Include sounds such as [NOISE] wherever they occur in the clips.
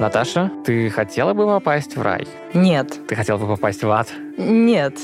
Наташа, ты хотела бы попасть в рай? Нет. Ты хотела бы попасть в ад? Нет.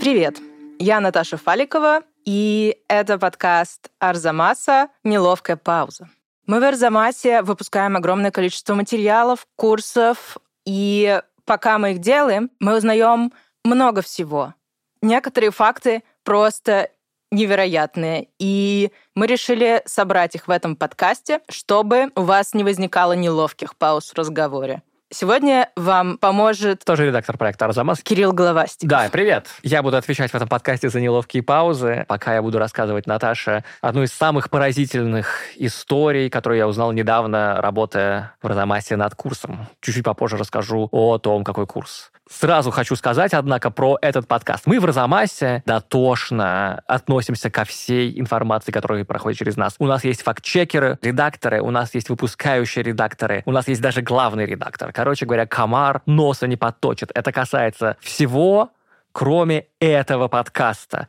Привет, я Наташа Фаликова, и это подкаст Арзамаса «Неловкая пауза». Мы в Арзамасе выпускаем огромное количество материалов, курсов, и пока мы их делаем, мы узнаем много всего. Некоторые факты просто невероятные. И мы решили собрать их в этом подкасте, чтобы у вас не возникало неловких пауз в разговоре. Сегодня вам поможет... Тоже редактор проекта «Арзамас». Кирилл Головастиков. Да, привет. Я буду отвечать в этом подкасте за неловкие паузы, пока я буду рассказывать Наташе одну из самых поразительных историй, которую я узнал недавно, работая в «Арзамасе» над курсом. Чуть-чуть попозже расскажу о том, какой курс. Сразу хочу сказать, однако, про этот подкаст. Мы в Розамасе дотошно относимся ко всей информации, которая проходит через нас. У нас есть фактчекеры, редакторы, у нас есть выпускающие редакторы, у нас есть даже главный редактор. Короче говоря, комар носа не подточит. Это касается всего, кроме этого подкаста.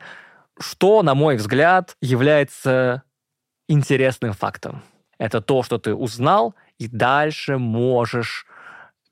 Что, на мой взгляд, является интересным фактом. Это то, что ты узнал, и дальше можешь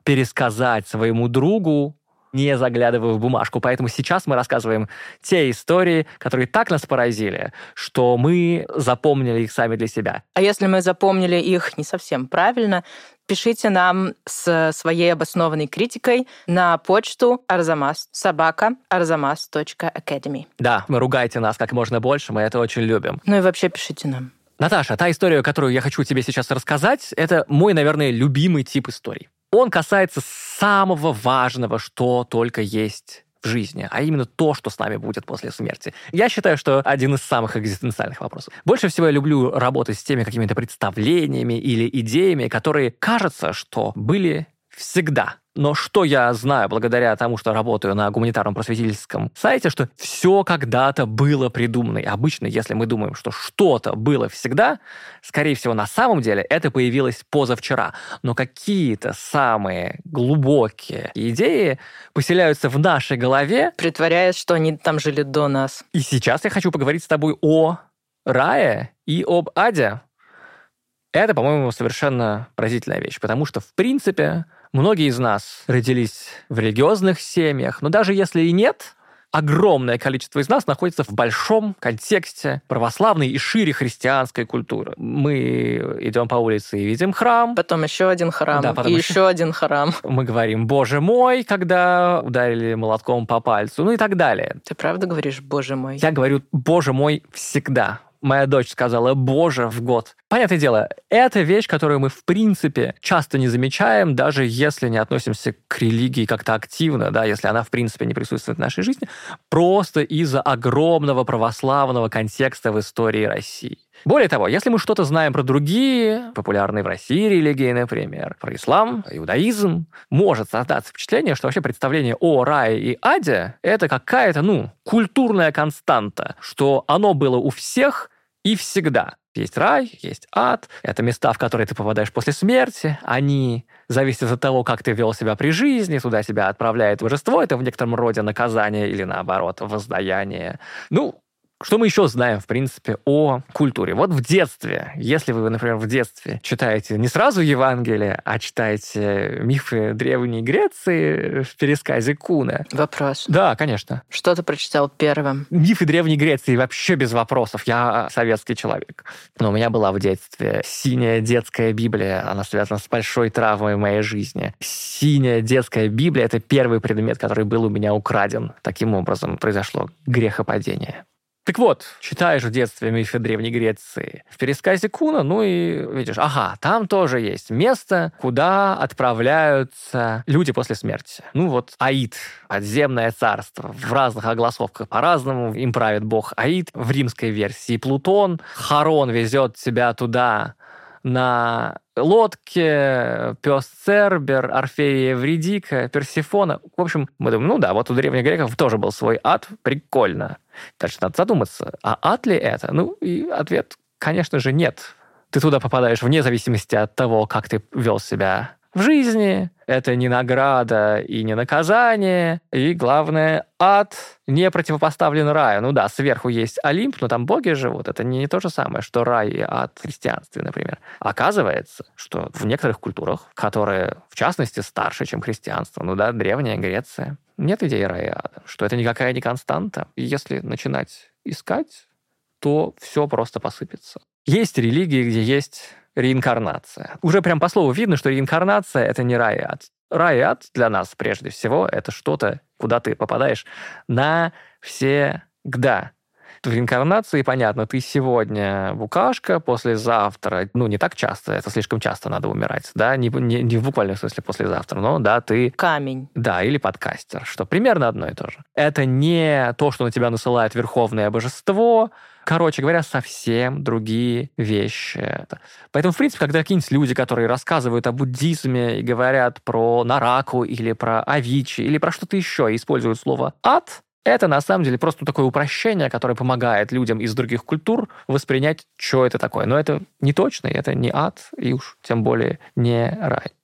пересказать своему другу, не заглядывая в бумажку. Поэтому сейчас мы рассказываем те истории, которые так нас поразили, что мы запомнили их сами для себя. А если мы запомнили их не совсем правильно, пишите нам с своей обоснованной критикой на почту арзамас собака arzamas.academy. Да, ругайте нас как можно больше, мы это очень любим. Ну и вообще пишите нам. Наташа, та история, которую я хочу тебе сейчас рассказать, это мой, наверное, любимый тип историй. Он касается самого важного, что только есть в жизни, а именно то, что с нами будет после смерти. Я считаю, что один из самых экзистенциальных вопросов. Больше всего я люблю работать с теми какими-то представлениями или идеями, которые кажется, что были всегда. Но что я знаю благодаря тому, что работаю на гуманитарном просветительском сайте, что все когда-то было придумано. И обычно, если мы думаем, что что-то было всегда, скорее всего, на самом деле это появилось позавчера. Но какие-то самые глубокие идеи поселяются в нашей голове. Притворяясь, что они там жили до нас. И сейчас я хочу поговорить с тобой о рае и об аде. Это, по-моему, совершенно поразительная вещь, потому что, в принципе, Многие из нас родились в религиозных семьях, но даже если и нет, огромное количество из нас находится в большом контексте православной и шире христианской культуры. Мы идем по улице и видим храм. Потом еще один храм. Да, потом и еще... еще один храм. Мы говорим «Боже мой», когда ударили молотком по пальцу, ну и так далее. Ты правда говоришь «Боже мой»? Я говорю «Боже мой» всегда моя дочь сказала «боже» в год. Понятное дело, это вещь, которую мы, в принципе, часто не замечаем, даже если не относимся к религии как-то активно, да, если она, в принципе, не присутствует в нашей жизни, просто из-за огромного православного контекста в истории России. Более того, если мы что-то знаем про другие, популярные в России религии, например, про ислам, иудаизм, может создаться впечатление, что вообще представление о рае и аде — это какая-то, ну, культурная константа, что оно было у всех и всегда. Есть рай, есть ад. Это места, в которые ты попадаешь после смерти. Они зависят от того, как ты вел себя при жизни. Туда тебя отправляет божество. Это в некотором роде наказание или, наоборот, воздаяние. Ну, что мы еще знаем, в принципе, о культуре? Вот в детстве, если вы, например, в детстве читаете не сразу Евангелие, а читаете мифы Древней Греции в пересказе Куна. Вопрос. Да, конечно. Что ты прочитал первым? Мифы Древней Греции вообще без вопросов. Я советский человек. Но у меня была в детстве синяя детская Библия. Она связана с большой травмой в моей жизни. Синяя детская Библия — это первый предмет, который был у меня украден. Таким образом произошло грехопадение. Так вот, читаешь в детстве мифы Древней Греции в пересказе Куна, ну и видишь, ага, там тоже есть место, куда отправляются люди после смерти. Ну вот Аид, подземное царство, в разных огласовках по-разному им правит бог Аид. В римской версии Плутон. Харон везет тебя туда на лодке, пес Цербер, Орфея Евредика, Персифона. В общем, мы думаем, ну да, вот у древних греков тоже был свой ад, прикольно. Дальше надо задуматься, а ад ли это? Ну, и ответ, конечно же, нет. Ты туда попадаешь вне зависимости от того, как ты вел себя в жизни, это не награда и не наказание. И главное, ад не противопоставлен раю. Ну да, сверху есть Олимп, но там боги живут. Это не то же самое, что рай и ад в христианстве, например. Оказывается, что в некоторых культурах, которые, в частности, старше, чем христианство, ну да, древняя Греция, нет идеи рая и ада, что это никакая не константа. И если начинать искать, то все просто посыпется. Есть религии, где есть реинкарнация. Уже прям по слову видно, что реинкарнация — это не рай и ад. Рай и ад для нас, прежде всего, это что-то, куда ты попадаешь навсегда. В реинкарнации, понятно, ты сегодня букашка, послезавтра, ну, не так часто, это слишком часто надо умирать, да, не, не, не в буквальном смысле послезавтра, но, да, ты... Камень. Да, или подкастер, что примерно одно и то же. Это не то, что на тебя насылает верховное божество, Короче говоря, совсем другие вещи. Поэтому, в принципе, когда какие-нибудь люди, которые рассказывают о буддизме и говорят про нараку или про авичи или про что-то еще, и используют слово «ад», это на самом деле просто такое упрощение, которое помогает людям из других культур воспринять, что это такое. Но это не точно, это не ад, и уж тем более не рай.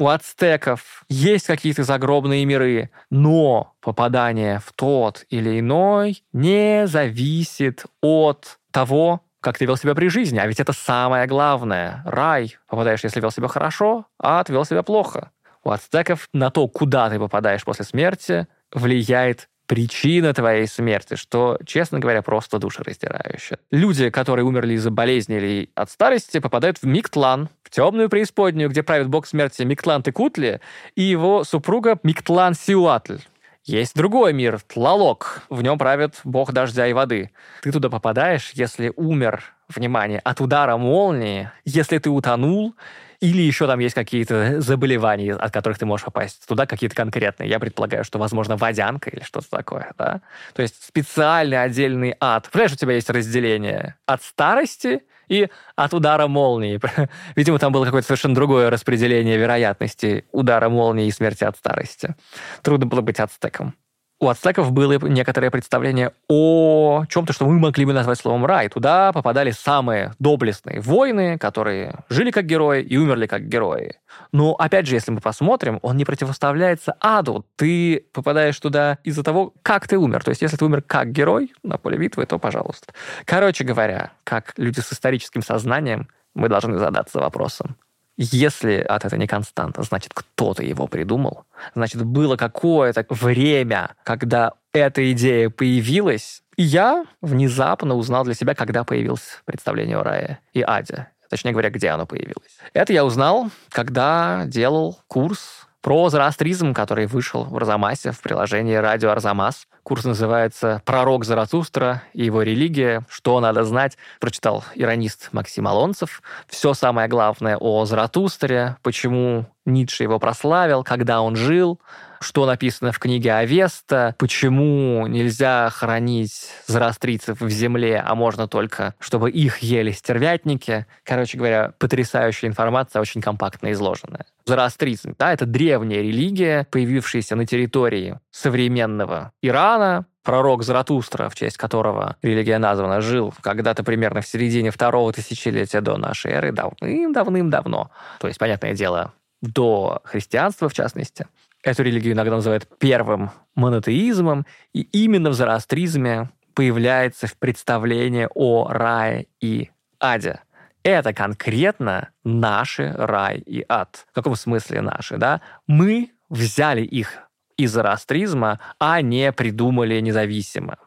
У ацтеков есть какие-то загробные миры, но попадание в тот или иной не зависит от того, как ты вел себя при жизни. А ведь это самое главное. Рай попадаешь, если вел себя хорошо, а ад вел себя плохо. У ацтеков на то, куда ты попадаешь после смерти, влияет причина твоей смерти, что, честно говоря, просто душераздирающе. Люди, которые умерли из-за болезни или от старости, попадают в Миктлан, темную преисподнюю, где правит бог смерти Миктлан Текутли и его супруга Миктлан Сиуатль. Есть другой мир, Тлалок. В нем правит бог дождя и воды. Ты туда попадаешь, если умер, внимание, от удара молнии, если ты утонул, или еще там есть какие-то заболевания, от которых ты можешь попасть туда, какие-то конкретные. Я предполагаю, что, возможно, водянка или что-то такое, да? То есть специальный отдельный ад. Понимаешь, у тебя есть разделение от старости и от удара молнии. [LAUGHS] Видимо, там было какое-то совершенно другое распределение вероятности удара молнии и смерти от старости. Трудно было быть ацтеком у ацтеков было некоторое представление о чем-то, что мы могли бы назвать словом рай. Туда попадали самые доблестные воины, которые жили как герои и умерли как герои. Но, опять же, если мы посмотрим, он не противоставляется аду. Ты попадаешь туда из-за того, как ты умер. То есть, если ты умер как герой на поле битвы, то пожалуйста. Короче говоря, как люди с историческим сознанием, мы должны задаться вопросом, если ад это не константа, значит, кто-то его придумал. Значит, было какое-то время, когда эта идея появилась, и я внезапно узнал для себя, когда появилось представление о рае и аде. Точнее говоря, где оно появилось. Это я узнал, когда делал курс про зороастризм, который вышел в Арзамасе в приложении «Радио Арзамас». Курс называется «Пророк Заратустра и его религия. Что надо знать?» Прочитал иронист Максим Алонцев. Все самое главное о Заратустре, почему Ницше его прославил, когда он жил, что написано в книге Авеста, почему нельзя хранить зороастрийцев в земле, а можно только, чтобы их ели стервятники. Короче говоря, потрясающая информация, очень компактно изложенная. Зороастризм, да, это древняя религия, появившаяся на территории современного Ирана, пророк Заратустра, в честь которого религия названа, жил когда-то примерно в середине второго тысячелетия до нашей эры, давным-давным-давно. То есть, понятное дело, до христианства, в частности. Эту религию иногда называют первым монотеизмом, и именно в зороастризме появляется в представление о рае и аде. Это конкретно наши рай и ад. В каком смысле наши, да? Мы взяли их из зороастризма, а не придумали независимо.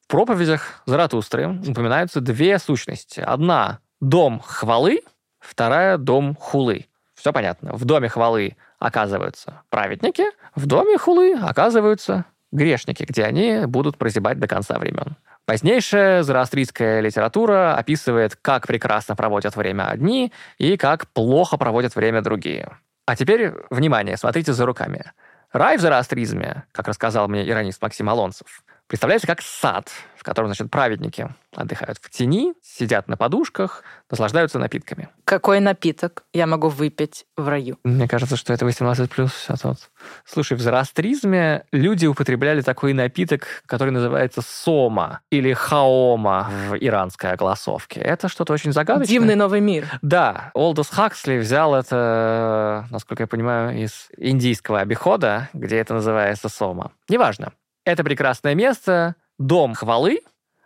В проповедях Заратустры упоминаются две сущности. Одна – дом хвалы, вторая – дом хулы. Все понятно. В доме хвалы оказываются праведники, в доме хулы оказываются грешники, где они будут прозябать до конца времен. Позднейшая зороастрийская литература описывает, как прекрасно проводят время одни и как плохо проводят время другие. А теперь, внимание, смотрите за руками. Рай в зороастризме, как рассказал мне иронист Максим Алонсов, представляется как сад, в котором, значит, праведники отдыхают в тени, сидят на подушках, наслаждаются напитками. Какой напиток я могу выпить в раю? Мне кажется, что это 18 плюс сейчас вот. Слушай, в зороастризме люди употребляли такой напиток, который называется сома или хаома в иранской огласовке. Это что-то очень загадочное. Дивный новый мир. Да, Олдос Хаксли взял это, насколько я понимаю, из индийского обихода, где это называется сома. Неважно. Это прекрасное место, дом хвалы,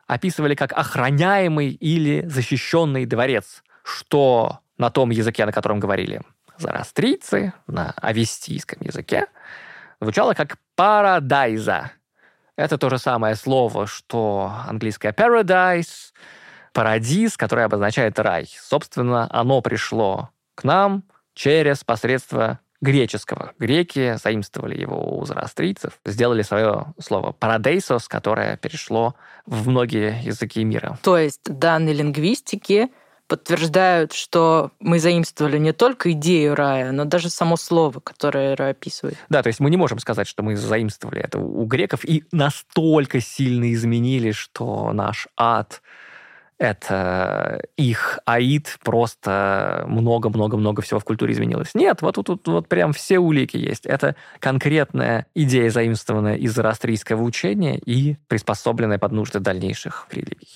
описывали как охраняемый или защищенный дворец, что на том языке, на котором говорили зарастрийцы, на авестийском языке, звучало как парадайза. Это то же самое слово, что английское paradise, парадиз, которое обозначает рай. Собственно, оно пришло к нам через посредство греческого. Греки заимствовали его у зороастрийцев, сделали свое слово «парадейсос», которое перешло в многие языки мира. То есть данные лингвистики подтверждают, что мы заимствовали не только идею рая, но даже само слово, которое рай описывает. Да, то есть мы не можем сказать, что мы заимствовали это у греков и настолько сильно изменили, что наш ад это их аид, просто много-много-много всего в культуре изменилось. Нет, вот тут вот, вот прям все улики есть. Это конкретная идея, заимствованная из зороастрийского учения и приспособленная под нужды дальнейших религий.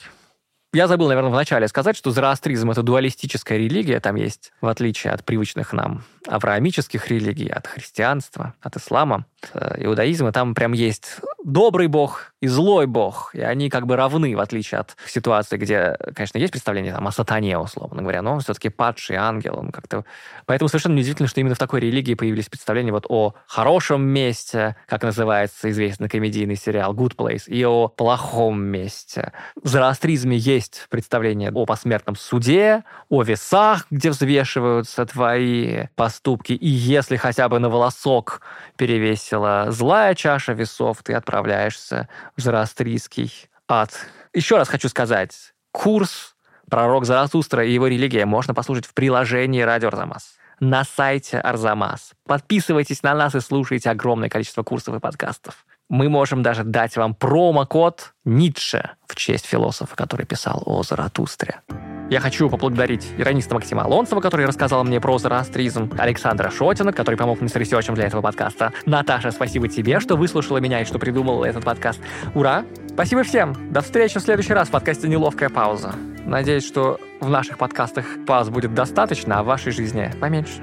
Я забыл, наверное, вначале сказать, что зороастризм — это дуалистическая религия. Там есть, в отличие от привычных нам авраамических религий, от христианства, от ислама, э, иудаизма, там прям есть добрый бог и злой бог, и они как бы равны, в отличие от ситуации, где, конечно, есть представление там, о сатане, условно говоря, но он все-таки падший ангел, он как-то... Поэтому совершенно неудивительно, что именно в такой религии появились представления вот о хорошем месте, как называется известный комедийный сериал Good Place, и о плохом месте. В зороастризме есть представление о посмертном суде, о весах, где взвешиваются твои поступки, и если хотя бы на волосок перевесила злая чаша весов, ты отправляешься в зороастрийский ад. Еще раз хочу сказать, курс «Пророк Заратустра и его религия» можно послушать в приложении «Радио Арзамас» на сайте Арзамас. Подписывайтесь на нас и слушайте огромное количество курсов и подкастов. Мы можем даже дать вам промокод Ницше в честь философа, который писал о Заратустре. Я хочу поблагодарить ирониста Максима Алонсова, который рассказал мне про зороастризм, Александра Шотина, который помог мне с ресерчем для этого подкаста. Наташа, спасибо тебе, что выслушала меня и что придумала этот подкаст. Ура! Спасибо всем! До встречи в следующий раз в подкасте «Неловкая пауза». Надеюсь, что в наших подкастах пауз будет достаточно, а в вашей жизни поменьше.